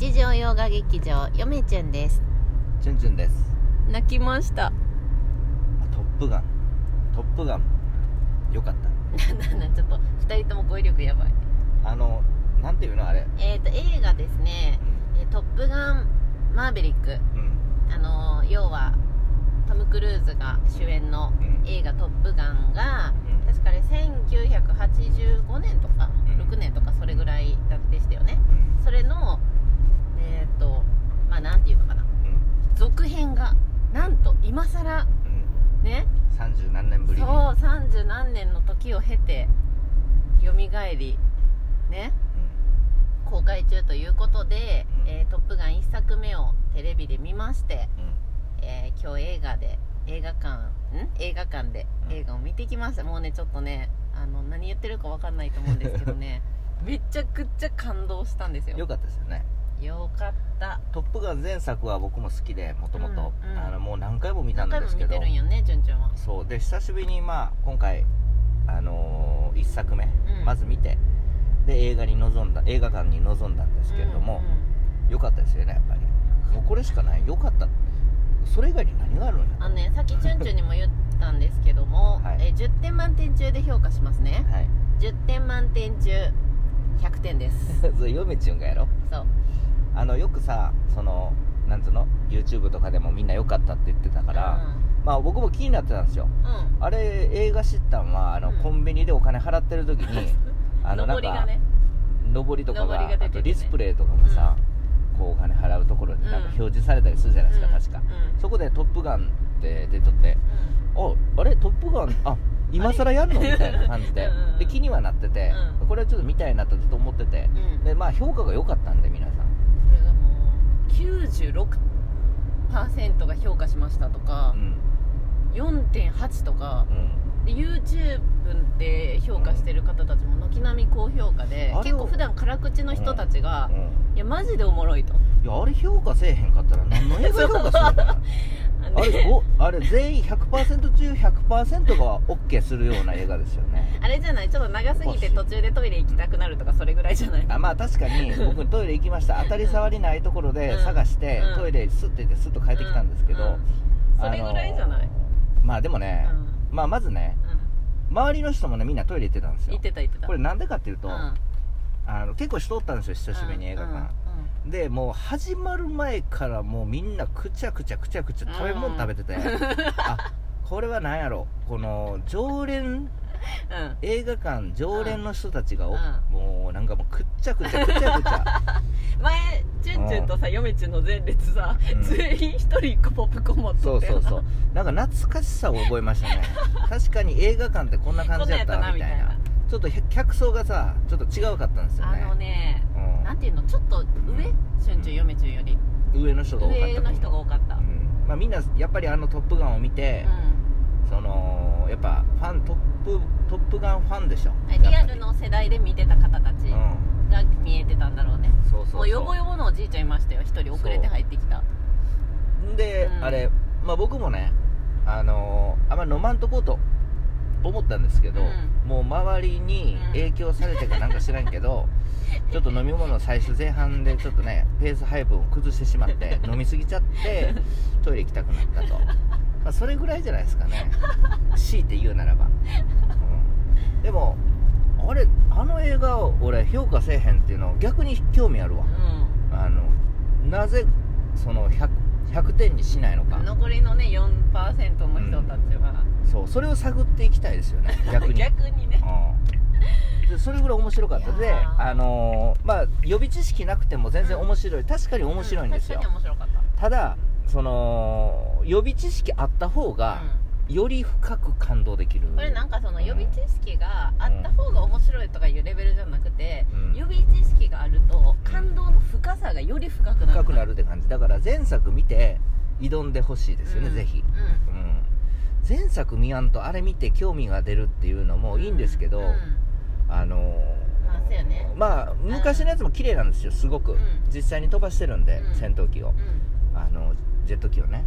日常洋画劇場よめちゅんです。チュンチュンです。泣きました。あトップガン。トップガン。よかった。なちょっと2人とも語彙力やばい。あのなんていうのあれ？えっ、と映画ですね「えートップガンマーヴェリック。うん」あのー要はトム・クルーズが主演のうん。映画「トップガン」がうん。確かね1985年とかうん。6年とかそれぐらいでしたよね。うん。それのあなんていうのかな。うん。続編がなんと今更うん。ね？三十何年ぶりに。そう30何年の時を経てよみがえりね公開中ということで「うん。えートップガン」1作目をテレビで見まして、うん。うんえー今日映画で映画館ん？映画館でうん。映画を見てきました。もうねちょっとねあの何言ってるか分かんないと思うんですけどね。めちゃくちゃ感動したんですよ。よかったですよねよかった。トップガン前作は僕も好きでもともともう何回も見たん何回も見ですけどてるんよね順ちゃんは。そう。で久しぶりにまあ今回あのー、1作目、うん。まず見てで映画に臨んだ映画館に臨んだんですけれども、よかったですよねやっぱり。もうこれしかない。よかった。それ以外に何があるんやあのねさっきチュンチュンにも言ったんですけども、はい。えー10点満点中で評価しますね。はい。10点満点中100点です。それ嫁ちゅんがやろ？そうあのよくさそのなんつうの YouTube とかでもみんな良かったって言ってたから、まあ僕も気になってたんですよ。うん、うんあれ映画知ったんはあの、うん。コンビニでお金払ってる時に あのなんか上りがね。とかが、ね。あとディスプレイとかがさ、こうお金払うところになんかうん。表示されたりするじゃないですか、うん。確か、うん。そこで「トップガン」って出とってああれ「トップガン」あ今更やんの？みたいな感じで。うんうんで気にはなってて、うん。これはちょっと見たいなとずっと思ってて。うん。うんでまあ評価が良かったんで皆96%が評価しましたとかう、ん4.8とかうん。で YouTube で評価してる方たちも軒並み高評価で結構普段辛口の人たちが、うん。いやマジでおもろいと。いやあれ評価せえへんかったら何の映画評価するの あれごあれ全員100%中100%が OK するような映画ですよね。あれじゃない？ちょっと長すぎて途中でトイレ行きたくなるとかそれぐらいじゃない？あまあ確かに僕トイレ行きました。当たり障りないところでうん。探して、うん。トイレスッて行ってスッと帰ってきたんですけど、うん。それぐらいじゃない、まあでもね、うまあまずねん。周りの人もねみんなトイレ行ってたんですよ。言ってた言ってた。これなんでかっていうと、うん。あの結構人おったんですよ久しぶりに映画館、でもう始まる前からもうみんなくちゃくちゃくちゃくちゃ食べ物食べてて、あこれは何やろこの常連うん。うん映画館常連の人たちがお、うん。もうなんかもうくっちゃくちゃくちゃくちゃ。前チュンチュンとさ嫁チュンの前列さ、うん。全員一人一個ポップコーン持っそとって。うそうそう。なんか懐かしさを覚えましたね。確かに映画館ってこんな感じやったなみたいな。ちょっとへ客層がさちょっと違うかったんですよあねのねうんなんていうのちょっと上？チュンチュン嫁チュンより。上の人が多かった上の人が多かった。うん。まあ、みんなやっぱりあの「トップガン」を見て、そのやっぱファントップトップガンファンでしょ。うん、リアルの世代で見てた方たちうん。が見えてたんだろうね、そうそうそう。もうヨボヨボのおじいちゃんいましたよ一人遅れて入ってきた。で、うん。あれ、まあ、僕もねあのーあんまり飲まんとこうと思ったんですけど、うん。もう周りに影響されてかなんか知らんけど、ちょっと飲み物を最初前半でちょっとねペース配分を崩してしまって 飲みすぎちゃってトイレ行きたくなったと、まあ、それぐらいじゃないですかね。強いて言うならば、うん、でもあれあの映画を俺評価せえへんっていうの逆に興味あるわ。うあのなぜその 100, 100点にしないのか。ん残りのね4%の人たちは、そうそれを探っていきたいですよね。逆に。逆にね。うん。でそれぐらい面白かった。であのーまあ予備知識なくても全然面白い、確かに面白いんですよ、確かに面白かった。ただその予備知識あった方が、より深く感動できる。これなんかその予備知識があった方が面白いとかいうレベルじゃなくて、うん。予備知識があると感動の深さがより深くなる。深くなるって感じ。だから前作見て挑んでほしいですよね、うん。ぜひ、うんうん、前作見やんとあれ見て興味が出るっていうのもいいんですけど、うん。あのーまあそうよね。まあ昔のやつも綺麗なんですよすごく、うん。実際に飛ばしてるんで、うん。戦闘機を。うん。あのジェット機をね、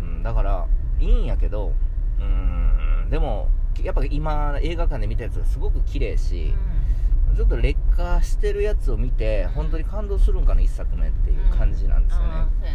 ううん、だからいいんやけどうんでもやっぱ今映画館で見たやつがすごく綺麗し、ちょっと劣化してるやつを見て本当に感動するんかな1作目っていう感じなんですよ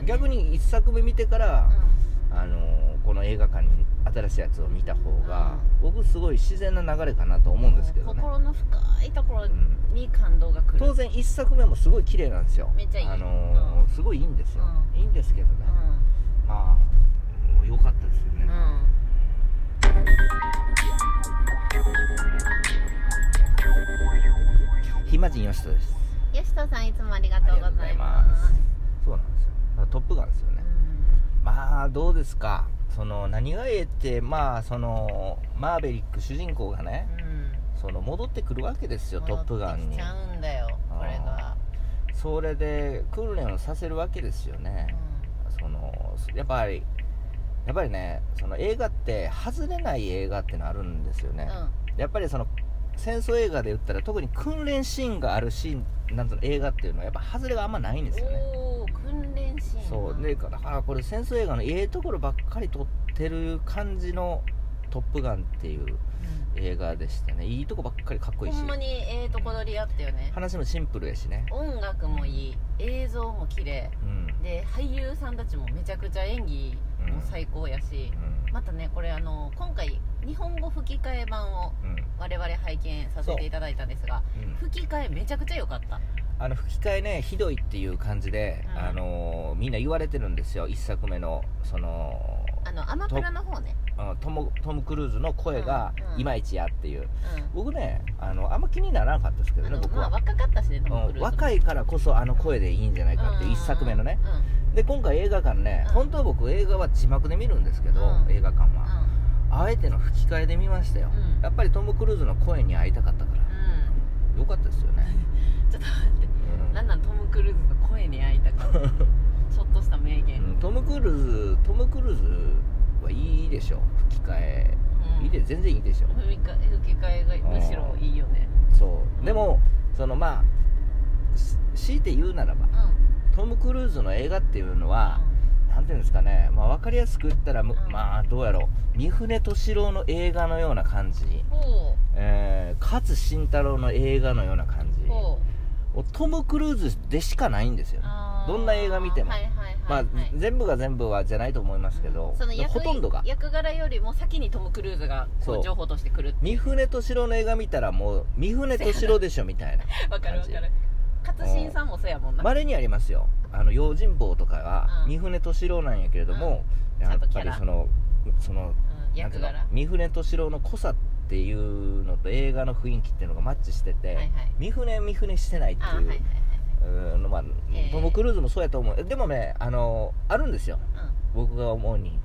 ね,、逆に1作目見てから、うあのーこの映画館に新しいやつを見た方が、僕すごい自然な流れかなと思うんですけどね。心の深いところうんに感動が来る。当然1作目もすごい綺麗なんですよ。めっちゃいい。あのーうん。すごいいいんですよ、うん。いいんですけどね、うまあ良かったですよね、んうん。暇人よしとです。吉田さんいつもありがとうございます。そうなんですよ。トップガンですよね、まあどうですか？その何がええってまあそのマーベリック主人公がねうん。うんその戻ってくるわけですよトップガンに戻ってきちゃうんだよこれが。それで訓練をさせるわけですよね、そのやっぱりやっぱりねその映画って外れない映画ってのあるんですよね、やっぱりその戦争映画で言ったら特に訓練シーンがあるシーンなんと映画っていうのはやっぱ外れがあんまないんですよねそうでだからこれ戦争映画のええところばっかり撮ってる感じの「トップガン」っていう映画でしたねいいとこばっかりかっこいいし。ほんまにええとこ取りあったよね。話もシンプルやしね。音楽もいい映像も綺麗。うん。で俳優さんたちもめちゃくちゃ演技も最高やし、うん。またねこれあの今回日本語吹き替え版をうん。我々拝見させていただいたんですがうん。吹き替えめちゃくちゃ良かったあの吹き替えねひどいっていう感じで、うん。あのーみんな言われてるんですよ1作目のそのあのアマプラの方ね。うんトムトム・クルーズの声がうんうん。いまいちやっていう。う僕ねあのあんま気にならなかったですけんあのどね僕は、まあ若かったしねトム・クルーうんズ。若いからこそあの声でいいんじゃないかっていう1作目のね。で今回映画館ね、うん。本当は僕映画は字幕で見るんですけど、うん。映画館うん。は、あえての吹き替えで見ましたよ、うん。やっぱりトム・クルーズの声に会いたかったから。うん。よかったですよね、うんちょっと待ってうんなんなんトム・クルーズの声に会いたかったちょっとした名言、うんトム・クルーズトム・クルーズはいいでしょ。吹き替え、うん。いいで全然いいでしょ。吹き替え吹き替えがむしろいいよね。そう。でもそのまあし強いて言うならばうん。トム・クルーズの映画っていうのは、なんていうんですかね、まあ、分かりやすく言ったら、むうん。まあどうやろう。三船敏郎の映画のような感じ、ほえー、勝慎太郎の映画のような感じトム・クルーズでしかないんですよ。ねどんな映画見ても。はいはいまあ、はい、はい全部が全部はじゃないと思いますけど、その役ほとんどが。役柄よりも先にトム・クルーズがこそう。う情報として来るって三船敏郎の映画見たらもう三船敏郎でしょみたいな わかるわかる。勝新さんもそうやもんな。まれにありますよ。あの用心棒とかはうん。三船敏郎なんやけれども、やっちゃんとキャラ。ぱりそのそのうん役柄。三船敏郎の濃さっていうのと映画の雰囲気っていうのがマッチしてて、はいはい。三船三船してないっていう。うんのまあえートム・クルーズもそうやと思う。でもねあのあるんですよ。僕が思うに。うん。うん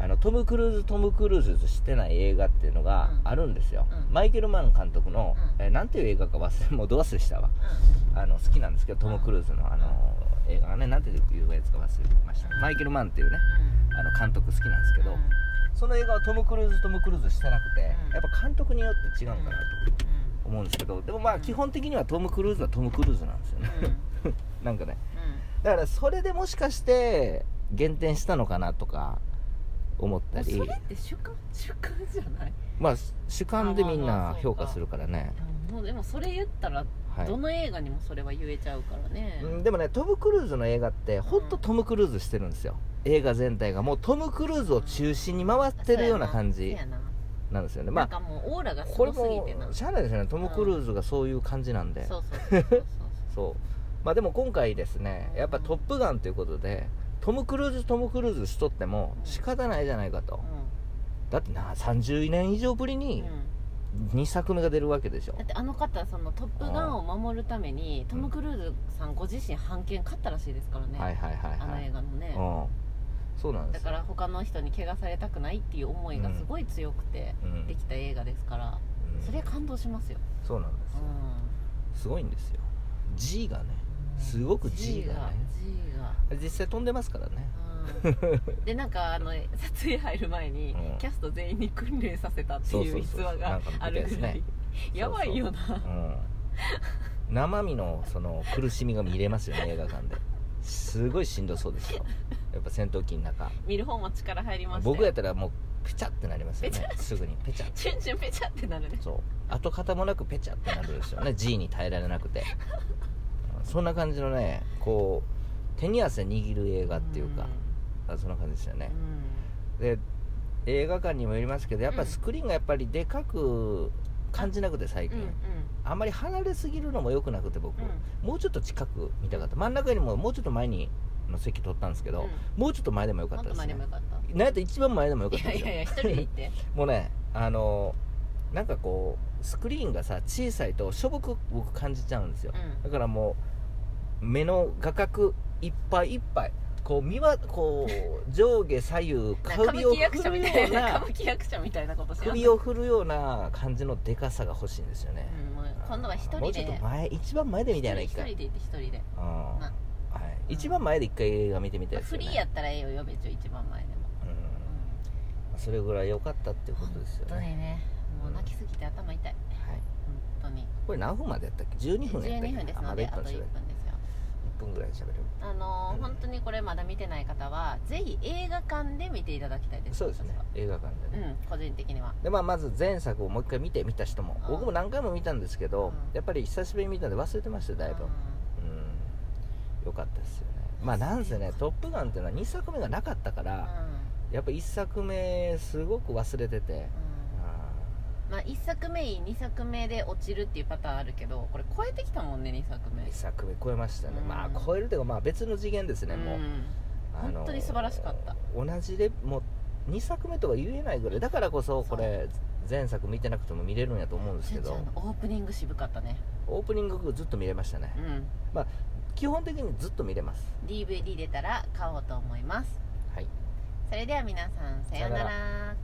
あのトム・クルーズトム・クルーズとしてない映画っていうのがうん。あるんですよ、うん。マイケル・マン監督の、うん。えーなんていう映画か忘れもうど忘れしたわ。あの好きなんですけどトム・クルーズのあの映画がねなんていうやつか忘れてました。マイケル・マンっていうねあの監督好きなんですけど、その映画はトム・クルーズトム・クルーズしてなくて、うん。やっぱ監督によって違うんかなと思うんですけどでもまあうん基本的にはトム・クルーズはトム・クルーズなんですよね、なんかね。だからそれでもしかして減点したのかなとか思ったり。それって主観主観じゃない？まあ主観でみんな評価するからね、もうでもそれ言ったらはい。どの映画にもそれは言えちゃうからね、うんでもねトム・クルーズの映画ってほんとトム・クルーズしてるんですよ映画全体がもうトム・クルーズを中心に回ってるような感じな。なんですよね。まなんかもうオーラがすあこれごすぎてな。もしゃあないですよね。トム・クルーズがそういう感じなんで、そうそうそうそうそう。まあでも今回ですねやっぱ「トップガン」ということでトム・クルーズトム・クルーズしとっても仕方ないじゃないかと。そう、だってな30年以上ぶりうんにうん。2作目が出るわけでしょ。だってあの方その「トップガン」を守るためにトム・クルーズさんご自身版権買ったらしいですからね、はいはいはいあのはい映画の。ね、うんそうなんです。よだから他の人に怪我されたくないっていう思いがすごい強くてうん。できた映画ですから、うん。それは感動しますよ、そうなんですよ。うすごいんですよ。G がねん、すごく G がね。G が実際飛んでますからね。うん。でなんかあの撮影入る前に、うん。キャスト全員に訓練させたっていう逸話があるぐらい、ややばいよな。うん。生身のその苦しみが見れますよね映画館ですごいしんどそうですよ。やっぱ戦闘機の中。見る方も力入りましたよ僕やったらもうペチャってなりますよね。すぐにペチャチュンチュンペチャってなる。ねそう。跡形もなくペチャってなるんですよね。G に耐えられなくて。そんな感じのねこう手に汗握る映画っていうか、そんな感じですよね。う、ん。で映画館にもよりますけどやっぱりスクリーンがやっぱりでかく感じなくて最近、うんうんあんまり離れすぎるのも良くなくて僕、うもうちょっと近く見たかった。真ん中よりももうちょっと前にの席取ったんですけど、うん。もうちょっと前でもよかもったですね。前でもよかった？なんやったら一番前でもよかったですよ。いやいやいや一人で行って。もうねあのなんかこうスクリーンがさ小さいとしょぼく僕感じちゃうんですよ、うん。だからもう目の画角いっぱいいっぱいこう見はこう上下左右首を振るようなな歌舞伎役者みたいな首を振るような感じのでかさが欲しいんですよね、うんもう今度は一人で。もうちょっと前一番前で見たいな一人で行って一人で。うん。なはい、一番前で一回映画見てみたいですよね。フリーやったらええよ呼べちょ一番前でもうんそれぐらい良かったっていうことですよね、本当にね。もう泣きすぎて頭痛い。はい、本当に。これ何分までやったっけ？12分やったっけ？12分ですあまだ1のであと1分です。よ1分ぐらいしゃべる。あのーうん本当にこれまだ見てない方はぜひ映画館で見ていただきたいです。そうですね。映画館でね、うん個人的には。でまあ、まず前作をもう一回見て見た人もうん。僕も何回も見たんですけど、うん。やっぱり久しぶりに見たんで忘れてましたよだいぶ。ううん。よかったですよね。まあなんせね「トップガン」っていうのは2作目がなかったから、ん。やっぱ1作目すごく忘れてて、うんまあ、1作目いい2作目で落ちるっていうパターンあるけどこれ超えてきたもんね2作目。2作目超えましたね、うん。まあ超えるというかまあ別の次元ですね、もう、んあの本当に素晴らしかった。同じレもう2作目とは言えないぐらい。だからこそこれ前作見てなくても見れるんやと思うんですけど。オープニング渋かったね。オープニングずっと見れましたね。うん。基本的にずっと見れます。DVD 出たら買おうと思います。はい。それでは皆さんさようなら